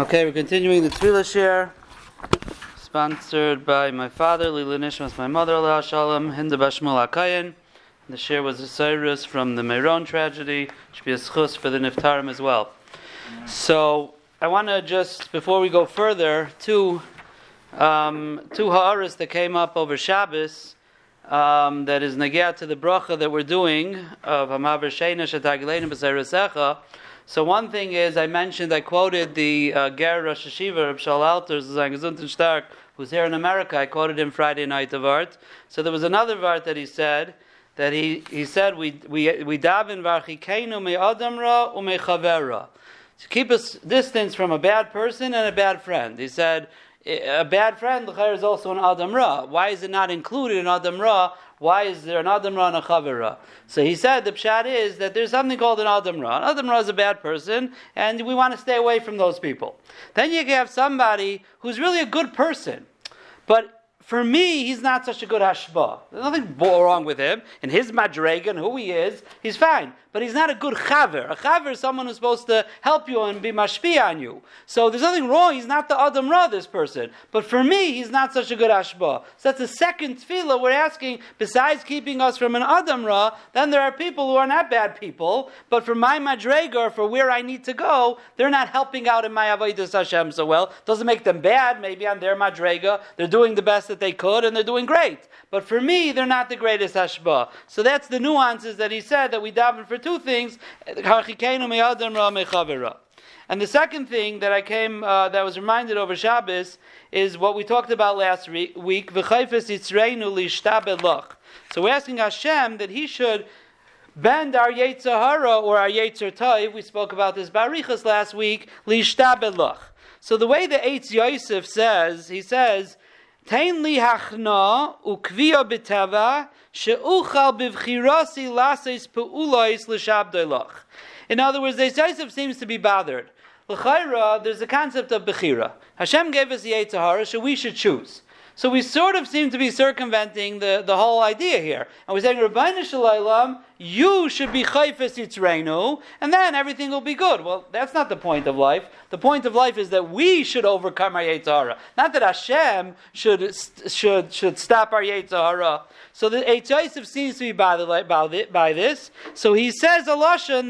Okay, we're continuing the Tefillah share, sponsored by my father, Lila Nishmas, my mother, Allah Shalom, Hinda Bashmul Akayan. The share was a Cyrus from the Meron tragedy, should be a schus for the Niftarim as well. So, I want to just, before we go further, two, um, two ha'aras that came up over Shabbos, um, that is nagia to the bracha that we're doing of Hamavar Sheina B'Zayrasecha, so one thing is, I mentioned, I quoted the uh, Ger Rosh Yeshiva, Reb Shaul Alter, Stark, who's here in America. I quoted him Friday night of art. So there was another vart that he said, that he, he said, we, we, we daven varchikeinu me adamra ume chavera. To keep us distance from a bad person and a bad friend. He said, a bad friend, is also an Adam Ra. Why is it not included in Adam Ra why is there an Adam Ra and a Chavira? So he said the pshat is that there's something called an Adam Ra. An Adam Ra is a bad person, and we want to stay away from those people. Then you have somebody who's really a good person, but for me, he's not such a good hashba. There's nothing wrong with him. In his madrega and who he is, he's fine. But he's not a good chaver. A chaver is someone who's supposed to help you and be mashpi on you. So there's nothing wrong. He's not the adam ra, this person. But for me, he's not such a good hashba. So that's the second tefillah we're asking. Besides keeping us from an adam ra, then there are people who are not bad people. But for my madrega, for where I need to go, they're not helping out in my avodah Hashem so well. Doesn't make them bad. Maybe on their madrega, they're doing the best that that they could, and they're doing great. But for me, they're not the greatest hashba. So that's the nuances that he said that we daven for two things. And the second thing that I came, uh, that was reminded over Shabbos, is what we talked about last week. So we're asking Hashem that He should bend our Yetzirah or our Yetzer Taiv. We spoke about this Barichas last week. So the way the Eitz Yosef says, he says In other words, the Yosef seems to be bothered. L'chayra, there's a concept of bechira. Hashem gave us the Yitzhahara, so we should choose. So we sort of seem to be circumventing the, the whole idea here. And we're saying, Rabbi Shalom, you should be chayfes yitzreinu, and then everything will be good. Well, that's not the point of life. The point of life is that we should overcome our Yetzirah. Not that Hashem should, should, should stop our Yetzirah. So the Eitz seems to be bothered by this. So he says a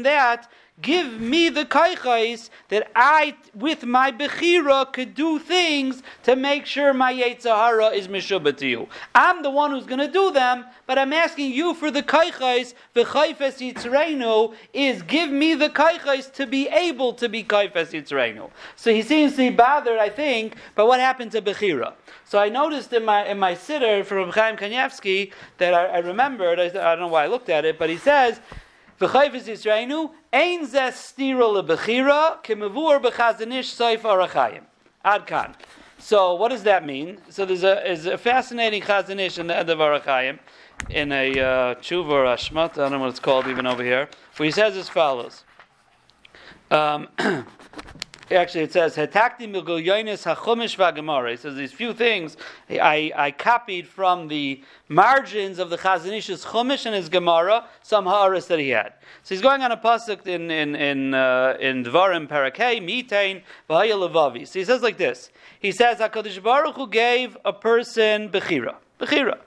that Give me the kaichais that I, with my bechira, could do things to make sure my Yetzirah is mishubah to you. I'm the one who's going to do them, but I'm asking you for the kaichais. The chaifes yitzreinu is give me the kaichais to be able to be kaifes yitzreinu. So he seems to be bothered, I think, by what happened to bechira. So I noticed in my in my sitter from Chaim Kanievsky that I, I remembered. I, I don't know why I looked at it, but he says V'chayvus Yisraenu, ein zeh stira lebechira, kemavur b'Chazon Ish soif arachayim. Ad kan. So what does that mean? So there's a, is a fascinating Chazon Ish in the end of Orach Chayim, in a uh, tshuva or ashmat, I don't know what it's called even over here, where he says as follows. Um, actually it says Hetakti Milgoyonis Hachumish Vagemara. It says these few things I, I copied from the margins of the Chazon Ish's Chumish and his Gemara, some ha'aris that he had. So he's going on a pasuk in in in uh, in Dvarim Parakei Mitain V'Haya So he says like this. He says Hakadosh Baruch Hu gave a person bechira, bechira.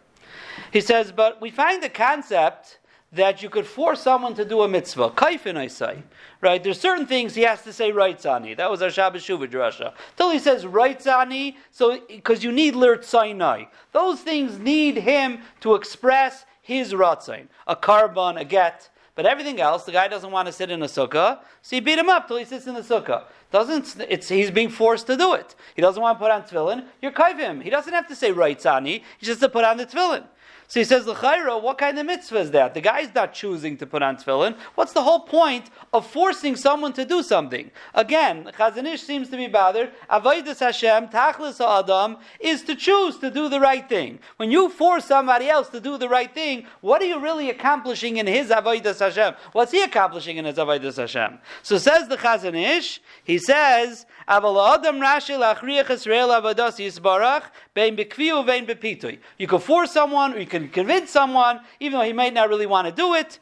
He says, but we find the concept that you could force someone to do a mitzvah. Kaifin, I say. Right? There's certain things he has to say Raitzani. That was our Shabbos Shuvah drasha. Till he says Raitzani, so because you need Lirt Sinai. Those things need him to express his Ratzain. A korban, a get. But everything else, the guy doesn't want to sit in a sukkah, so you beat him up till he sits in the sukkah. Doesn't it's he's being forced to do it. He doesn't want to put on tefillin. You're him. He doesn't have to say Raitzani. He just to put on the tefillin. So he says, L'chaira, what kind of mitzvah is that? The guy's not choosing to put on tefillin. What's the whole point of forcing someone to do something? Again, Chazon Ish seems to be bothered. Avodas Hashem, Tachlis Adam, is to choose to do the right thing. When you force somebody else to do the right thing, what are you really accomplishing in his Avodas Hashem? What's he accomplishing in his Avodas Hashem? So says the Chazon Ish, he says, You can force someone, or you can convince someone, even though he might not really want to do it.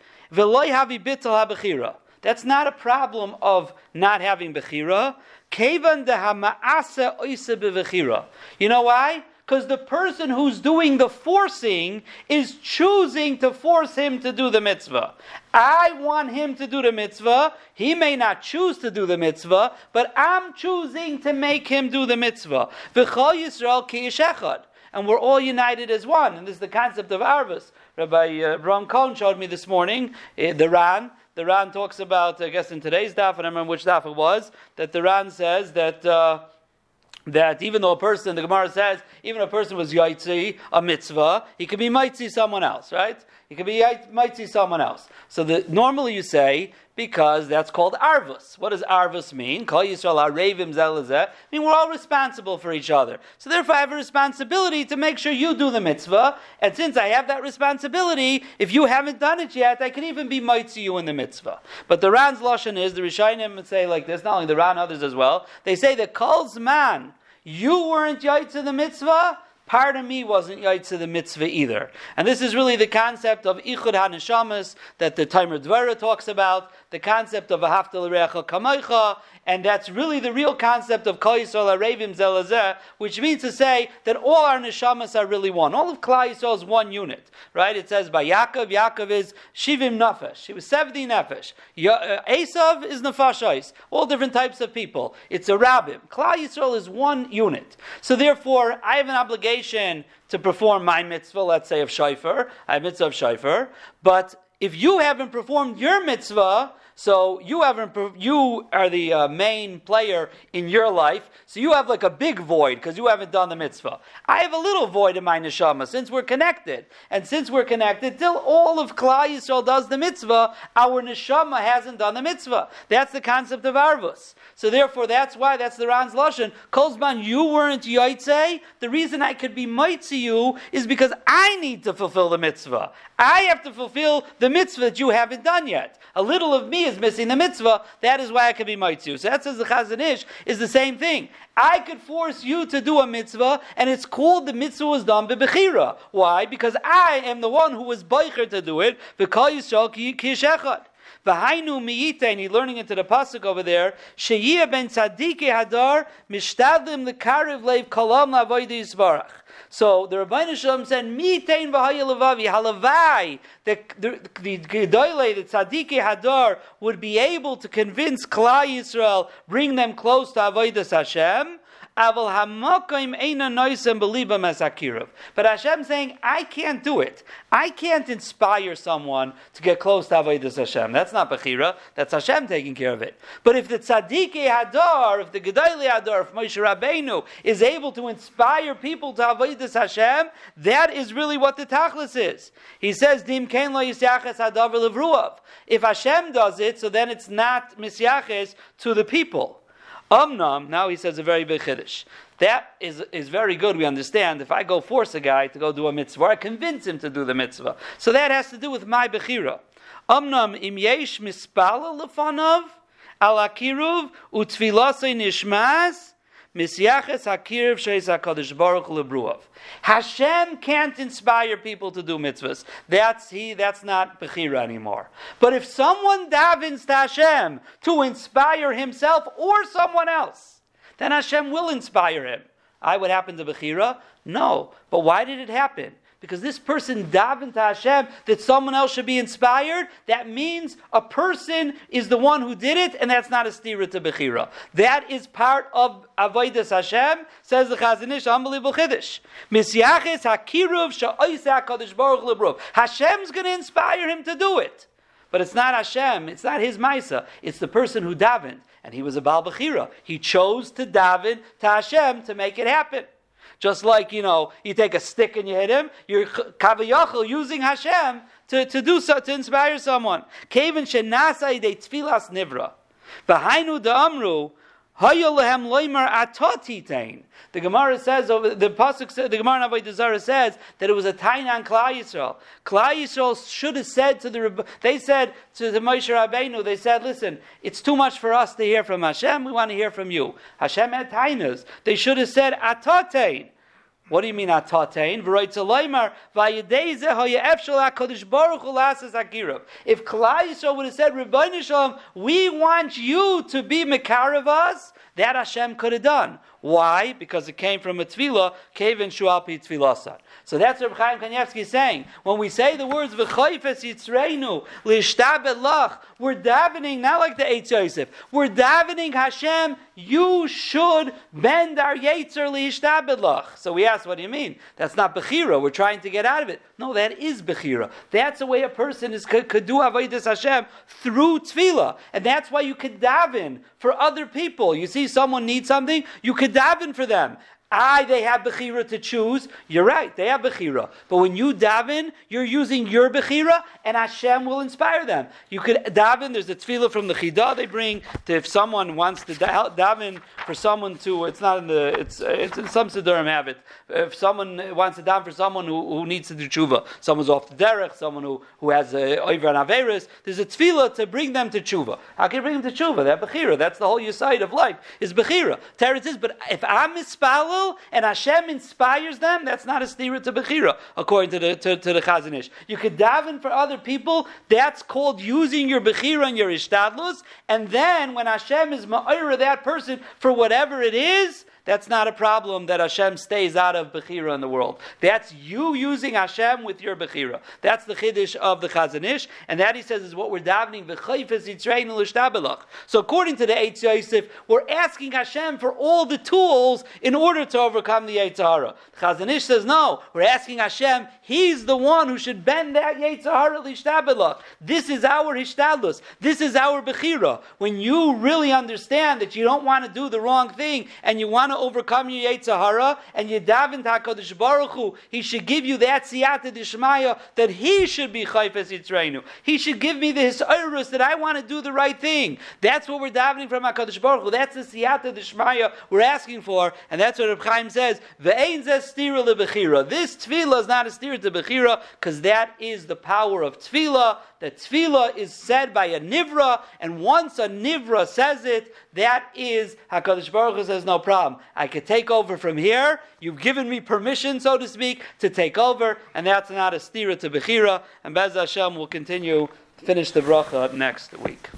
That's not a problem of not having Bechira. You know why? Because the person who's doing the forcing is choosing to force him to do the mitzvah. I want him to do the mitzvah. He may not choose to do the mitzvah, but I'm choosing to make him do the mitzvah. And we're all united as one. And this is the concept of Arvus. Rabbi uh, Cohn showed me this morning, uh, the Ran. The Ran talks about, I guess in today's daf, I don't remember which daf it was, that the Ran says that. Uh, that even though a person, the Gemara says, even a person was yaitzi, a mitzvah, he could be mitzi someone else, right? He could be mitzi someone else. So the, normally you say, because that's called arvus. What does arvus mean? Call Yisrael arevim zelazeh. I mean, we're all responsible for each other. So therefore, I have a responsibility to make sure you do the mitzvah. And since I have that responsibility, if you haven't done it yet, I can even be mitzi you in the mitzvah. But the Ran's lashon is the Rishayim say like this. Not only the Ran, others as well. They say that calls man you weren't yaitz the mitzvah, part of me wasn't yaitz the mitzvah either. And this is really the concept of ichud haneshamas that the Tomer Devorah talks about, the concept of a haftal recha and that's really the real concept of Kol Yisrael Arevim Zelazeh, which means to say that all our neshamas are really one. All of Klal Yisrael is one unit, right? It says by Yaakov, Yaakov is Shivim Nefesh. He was 70 Nefesh. Uh, Esav is Nefashais. All different types of people. It's a Rabbim. Klal Yisrael is one unit. So therefore, I have an obligation to perform my mitzvah, let's say of Shaifer. I have mitzvah of Shaifer. But if you haven't performed your mitzvah, so you haven't, you are the uh, main player in your life. So you have like a big void because you haven't done the mitzvah. I have a little void in my neshama since we're connected, and since we're connected, till all of Klal Yisrael does the mitzvah, our neshama hasn't done the mitzvah. That's the concept of arvus. So therefore, that's why that's the Ran's lashon. Kolzman, you weren't yaitse. The reason I could be to you is because I need to fulfill the mitzvah. I have to fulfill the mitzvah that you haven't done yet. A little of me is missing the mitzvah. That is why I could be mitzu. So that says the Chazon Ish is the same thing. I could force you to do a mitzvah, and it's called the mitzvah was done bebechira. Why? Because I am the one who was boicher to do it. V'kol yisrael ki yishechad. V'hainu miyite, and he's learning into the pasuk over there. Sheyia ben tzadike hadar mishtadlim lekariv leiv kolam lavoyde yisbarach. So the Rabbi Shalom said, "Mitein v'hayelevavi halavai." The the the Gedoyle, the Tzadiki Hadar, would be able to convince Klal Yisrael, bring them close to Avodas Hashem. But Hashem saying, I can't do it. I can't inspire someone to get close to Avodah Hashem. That's not Bechira. That's Hashem taking care of it. But if the Tzadikei Hadar, if the Gedali Hadar, if Moshe Rabbeinu is able to inspire people to Avodah Hashem, that is really what the Tachlis is. He says, Dim Kein Lo Yisyaches Hadav If Hashem does it, so then it's not Misyaches to the people. Umnam, now he says a very big chiddush. That is, is very good, we understand. If I go force a guy to go do a mitzvah, I convince him to do the mitzvah. So that has to do with my bechira. Umnam im yesh mispala lefanav al akiruv utfilasei nishmas misyaches hakiriv sheis hakadosh baruch lebruav. Hashem can't inspire people to do mitzvahs. That's he. That's not bechira anymore. But if someone davens to Hashem to inspire himself or someone else, then Hashem will inspire him. I would happen to bechira? No. But why did it happen? Because this person davened to Hashem that someone else should be inspired, that means a person is the one who did it, and that's not a stira to Bechira. That is part of Avodas Hashem, says the Chazon Ish, unbelievable Chiddush. Misyaches hakiruv sha'oisa Baruch. Hashem's going to inspire him to do it. But it's not Hashem, it's not his Maisa, it's the person who davened. And he was a Baal Bechira. He chose to daven to Hashem to make it happen. Just like, you know, you take a stick and you hit him, you're kavayachal using Hashem to, to do so, to inspire someone. Kevin shenasai de tfilas nivra. V'hainu da'amru, the Gemara says, the pasuk the Gemara in Avodah says that it was a tainan Klal Yisrael. Klal Yisrael should have said to the, they said to the Moshe Rabbeinu, they said, listen, it's too much for us to hear from Hashem, we want to hear from you. Hashem had tainas. They should have said atatain. What do you mean lasas. If Klal Yisrael would have said, Rebbeinu Shalom, we want you to be mekarav us, that Hashem could have done. Why? Because it came from a tefillah, kevin shualpi tefillasad. So that's what Chaim Kanievsky is saying. When we say the words v'choifes yitzreinu lishtabelach, we're davening not like the Eitz Yosef. We're davening Hashem. You should bend our yetzer lishtabelach. So we ask, what do you mean? That's not bechira. We're trying to get out of it. No, that is bechira. That's the way a person is could, could do avodas Hashem through tefillah, and that's why you could daven for other people. You see, someone needs something, you could daven for them. I, they have Bechira to choose. You're right, they have Bechira. But when you daven, you're using your Bechira, and Hashem will inspire them. You could daven, there's a tefillah from the Chidah they bring to if someone wants to daven for someone to, it's not in the, it's, it's in some Siddurim have it. If someone wants to daven for someone who, who needs to do tshuva, someone's off the derech, someone who, who has a over and averis, there's a tefillah to bring them to tshuva. How can you bring them to tshuva? They have Bechira. That's the whole side of life, is Bechira. Teretz is, but if I'm and Hashem inspires them, that's not a stira to Bechira, according to the, to, to the Chazon Ish. You could daven for other people, that's called using your Bechira and your Ishtadlus, and then when Hashem is Ma'ira that person for whatever it is, that's not a problem that Hashem stays out of Bechira in the world. That's you using Hashem with your Bechira. That's the Chiddush of the Chazon Ish, and that he says is what we're davening. So according to the Eitz Yosef, we're asking Hashem for all the tools in order to overcome the Yitzhara. The Chazon Ish says no, we're asking Hashem, He's the one who should bend that Yitzhara Lishtabelach. This is our Hishtadlus. This is our Bechira. When you really understand that you don't want to do the wrong thing and you want to overcome your Yetzirah and you daven HaKadosh Baruch Hu, He should give you that siyata dishmaya that He should be chayfes yitzreinu. He should give me the hisayrus that I want to do the right thing. That's what we're davening from HaKadosh Baruch Hu. That's the siyata dishmaya we're asking for, and that's what Reb Chaim says. Ve'ein zeh stira lebechira. This tefillah is not a stira to bechira because that is the power of tefillah that tefillah is said by a nivra, and once a nivra says it, that is Hakadosh Baruch Hu says no problem. I could take over from here. You've given me permission, so to speak, to take over, and that's not a stira to bechira. And Bez Hashem will continue finish the bracha next week.